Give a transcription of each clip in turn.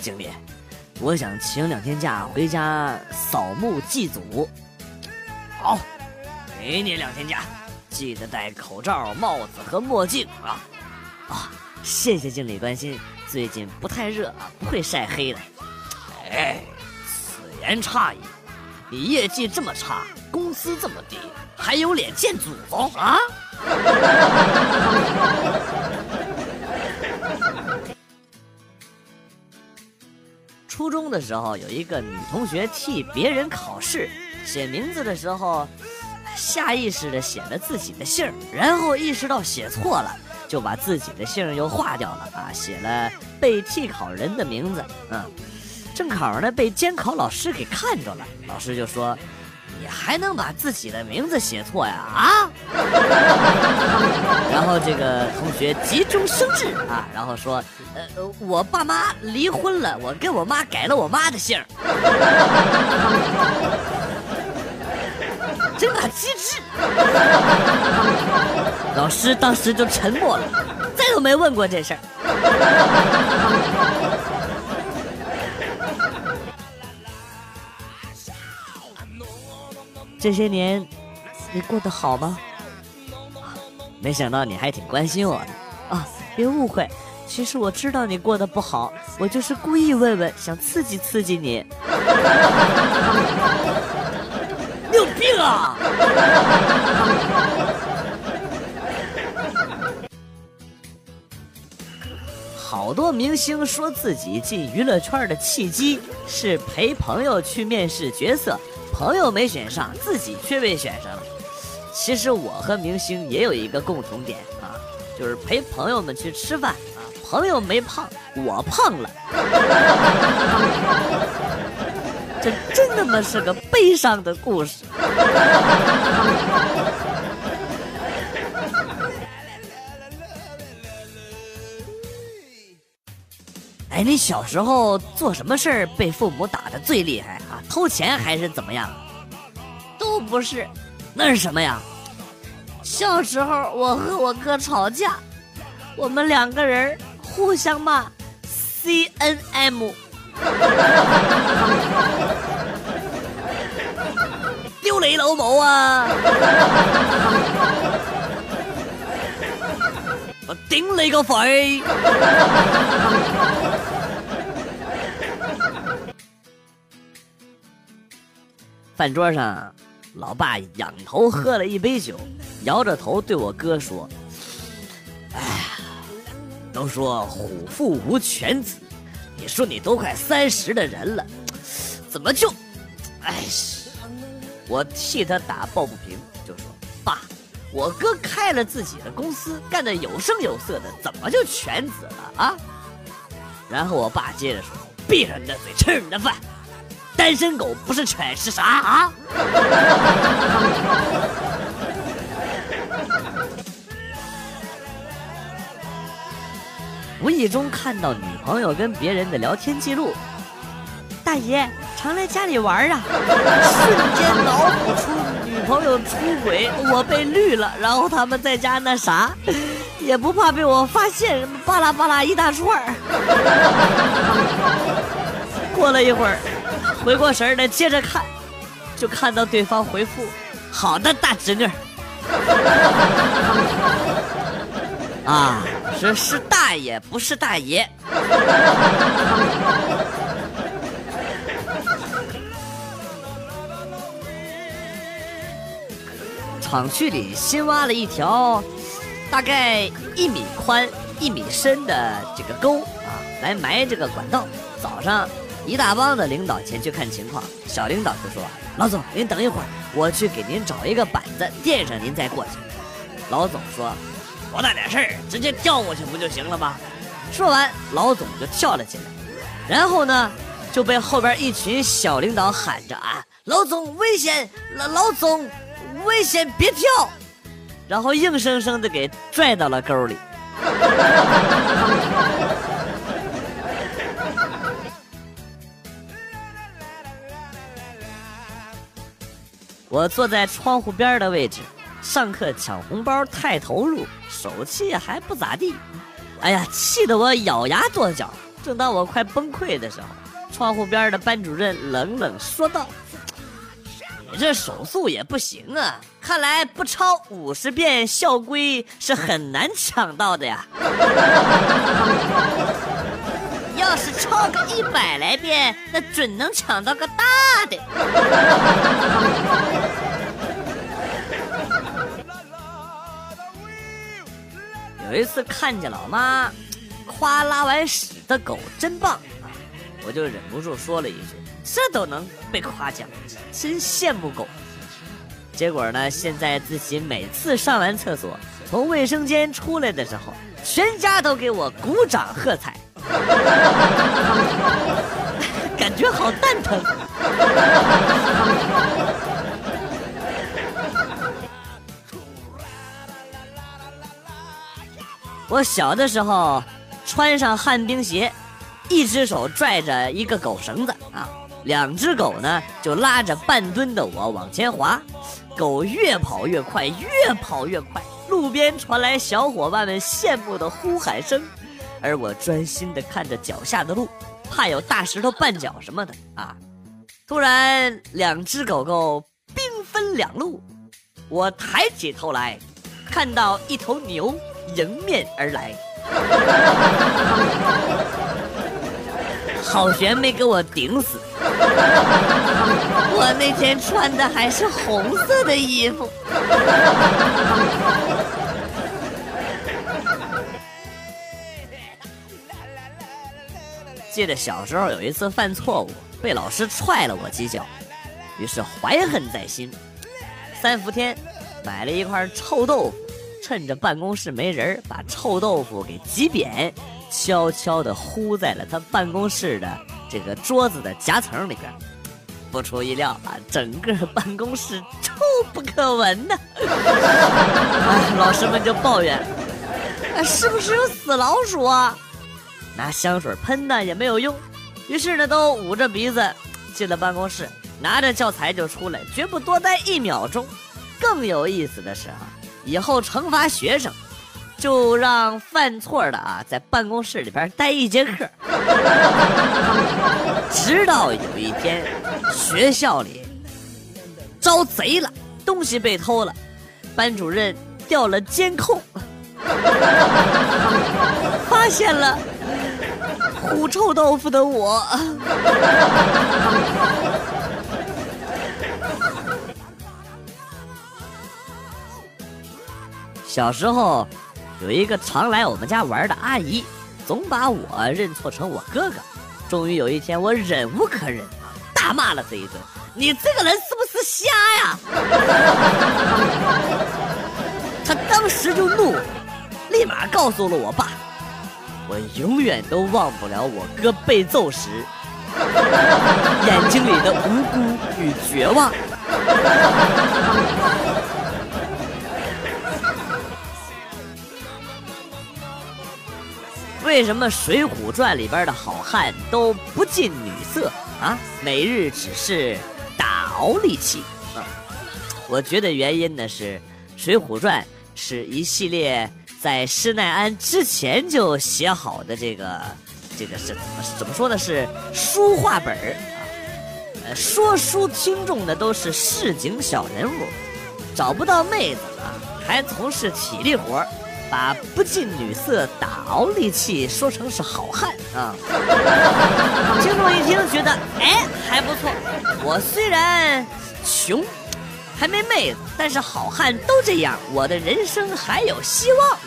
经理，我想请两天假回家扫墓祭祖。好，给你两天假，记得戴口罩、帽子和墨镜啊！啊，谢谢经理关心，最近不太热啊，不会晒黑的。哎，此言差矣，你业绩这么差，工资这么低，还有脸见祖宗啊？初中的时候，有一个女同学替别人考试，写名字的时候，下意识的写了自己的姓，然后意识到写错了，就把自己的姓又划掉了啊，写了被替考人的名字。嗯，正好呢被监考老师给看着了，老师就说。你还能把自己的名字写错呀？啊！然后这个同学急中生智啊，然后说：“呃，我爸妈离婚了，我跟我妈改了我妈的姓 真把机智！老师当时就沉默了，再都没问过这事儿。这些年，你过得好吗？没想到你还挺关心我的啊！别误会，其实我知道你过得不好，我就是故意问问，想刺激刺激你。你有病啊！好多明星说自己进娱乐圈的契机是陪朋友去面试角色。朋友没选上，自己却被选上了。其实我和明星也有一个共同点啊，就是陪朋友们去吃饭啊，朋友没胖，我胖了。这真他妈是个悲伤的故事。哎，你小时候做什么事儿被父母打的最厉害啊？偷钱还是怎么样？都不是，那是什么呀？小时候我和我哥吵架，我们两个人互相骂，C N M，丢雷老母啊！我顶你个肺！饭桌上，老爸仰头喝了一杯酒，摇着头对我哥说：“哎呀，都说虎父无犬子，你说你都快三十的人了，怎么就……哎，我替他打抱不平，就说：爸，我哥开了自己的公司，干得有声有色的，怎么就犬子了啊？然后我爸接着说：闭上你的嘴，吃你的饭。”单身狗不是犬是啥啊？无意中看到女朋友跟别人的聊天记录，大爷常来家里玩啊！瞬间脑补出女朋友出轨，我被绿了，然后他们在家那啥，也不怕被我发现，巴拉巴拉一大串过了一会儿。回过神来，接着看，就看到对方回复：“好的，大侄女。”啊，是是大爷，不是大爷。厂区里新挖了一条大概一米宽、一米深的这个沟啊，来埋这个管道。早上。一大帮的领导前去看情况，小领导就说：“老总，您等一会儿，我去给您找一个板子垫上，您再过去。”老总说：“多大点事儿，直接跳过去不就行了吗？”说完，老总就跳了进来。然后呢，就被后边一群小领导喊着啊，老总危险，老老总危险，别跳，然后硬生生的给拽到了沟里。我坐在窗户边的位置，上课抢红包太投入，手气还不咋地。哎呀，气得我咬牙跺脚。正当我快崩溃的时候，窗户边的班主任冷冷说道：“你这手速也不行啊，看来不超五十遍校规是很难抢到的呀。要是超个一百来遍，那准能抢到个大的。”有一次看见老妈夸拉完屎的狗真棒啊，我就忍不住说了一句：“这都能被夸奖，真羡慕狗。”结果呢，现在自己每次上完厕所从卫生间出来的时候，全家都给我鼓掌喝彩，感觉好蛋疼。我小的时候穿上旱冰鞋，一只手拽着一个狗绳子啊，两只狗呢就拉着半吨的我往前滑，狗越跑越快，越跑越快，路边传来小伙伴们羡慕的呼喊声，而我专心的看着脚下的路，怕有大石头绊脚什么的啊。突然，两只狗狗兵分两路，我抬起头来，看到一头牛。迎面而来，好悬没给我顶死！我那天穿的还是红色的衣服。记得小时候有一次犯错误，被老师踹了我几脚，于是怀恨在心。三伏天，买了一块臭豆腐。趁着办公室没人，把臭豆腐给挤扁，悄悄地糊在了他办公室的这个桌子的夹层里边。不出意料啊，整个办公室臭不可闻呐！老师们就抱怨：“是不是有死老鼠啊？”拿香水喷呢也没有用，于是呢都捂着鼻子进了办公室，拿着教材就出来，绝不多待一秒钟。更有意思的是啊。以后惩罚学生，就让犯错的啊在办公室里边待一节课，直到有一天学校里招贼了，东西被偷了，班主任调了监控，发现了糊臭豆腐的我。小时候，有一个常来我们家玩的阿姨，总把我认错成我哥哥。终于有一天，我忍无可忍，大骂了他一顿：“你这个人是不是瞎呀？”他当时就怒了，立马告诉了我爸。我永远都忘不了我哥被揍时眼睛里的无辜与绝望。为什么《水浒传》里边的好汉都不近女色啊？每日只是打熬力气啊？我觉得原因呢是，《水浒传》是一系列在施耐庵之前就写好的这个这个是怎么怎么说呢？是书画本儿啊。呃，说书听众的都是市井小人物，找不到妹子啊，还从事体力活儿。把不近女色、打熬力气说成是好汉啊！听众一听觉得，哎，还不错。我虽然穷，还没妹子，但是好汉都这样，我的人生还有希望。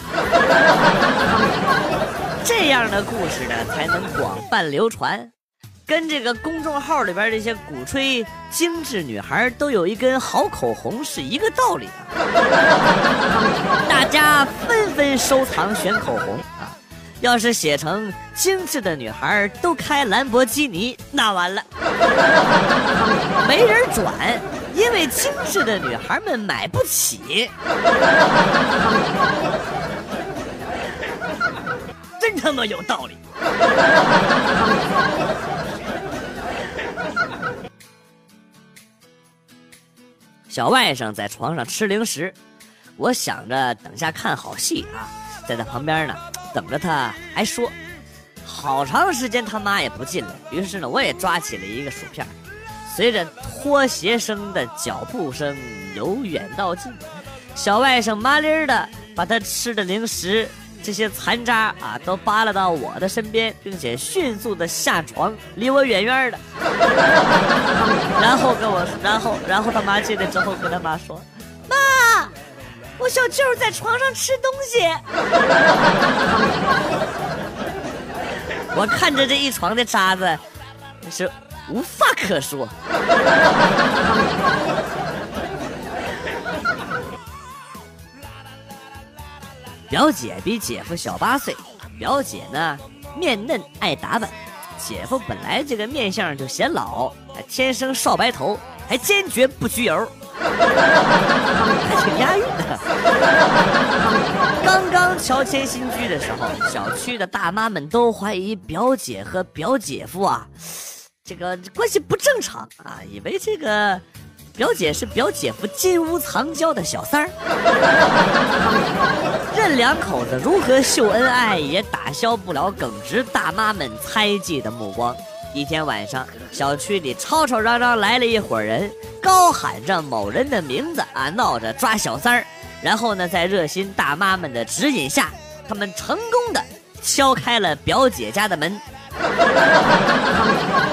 这样的故事呢，才能广泛流传。跟这个公众号里边这些鼓吹精致女孩都有一根好口红是一个道理啊，大家纷纷收藏选口红啊，要是写成精致的女孩都开兰博基尼，那完了，没人转，因为精致的女孩们买不起。真他妈有道理！小外甥在床上吃零食，我想着等下看好戏啊，在他旁边呢等着他，还说好长时间他妈也不进来。于是呢，我也抓起了一个薯片，随着拖鞋声的脚步声由远到近，小外甥麻利儿的把他吃的零食。这些残渣啊，都扒拉到我的身边，并且迅速的下床，离我远远的。然后跟我，然后，然后他妈进来之后跟他妈说：“妈，我小舅在床上吃东西。” 我看着这一床的渣子，是无话可说。表姐比姐夫小八岁，表姐呢面嫩爱打扮，姐夫本来这个面相就显老，还天生少白头，还坚决不焗油，还挺押韵的。刚刚乔迁新居的时候，小区的大妈们都怀疑表姐和表姐夫啊，这个关系不正常啊，以为这个。表姐是表姐夫金屋藏娇的小三儿，任两口子如何秀恩爱，也打消不了耿直大妈们猜忌的目光。一天晚上，小区里吵吵嚷嚷来了一伙人，高喊着某人的名字啊，闹着抓小三儿。然后呢，在热心大妈们的指引下，他们成功的敲开了表姐家的门。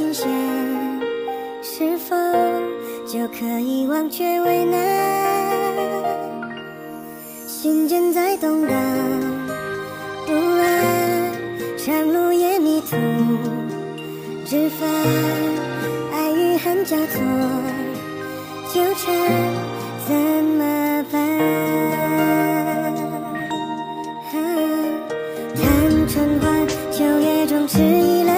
心弦是否就可以忘却为难？心间在动荡不安，长路也迷途知返，爱与恨交错纠缠，怎么办？叹春花秋月中是易。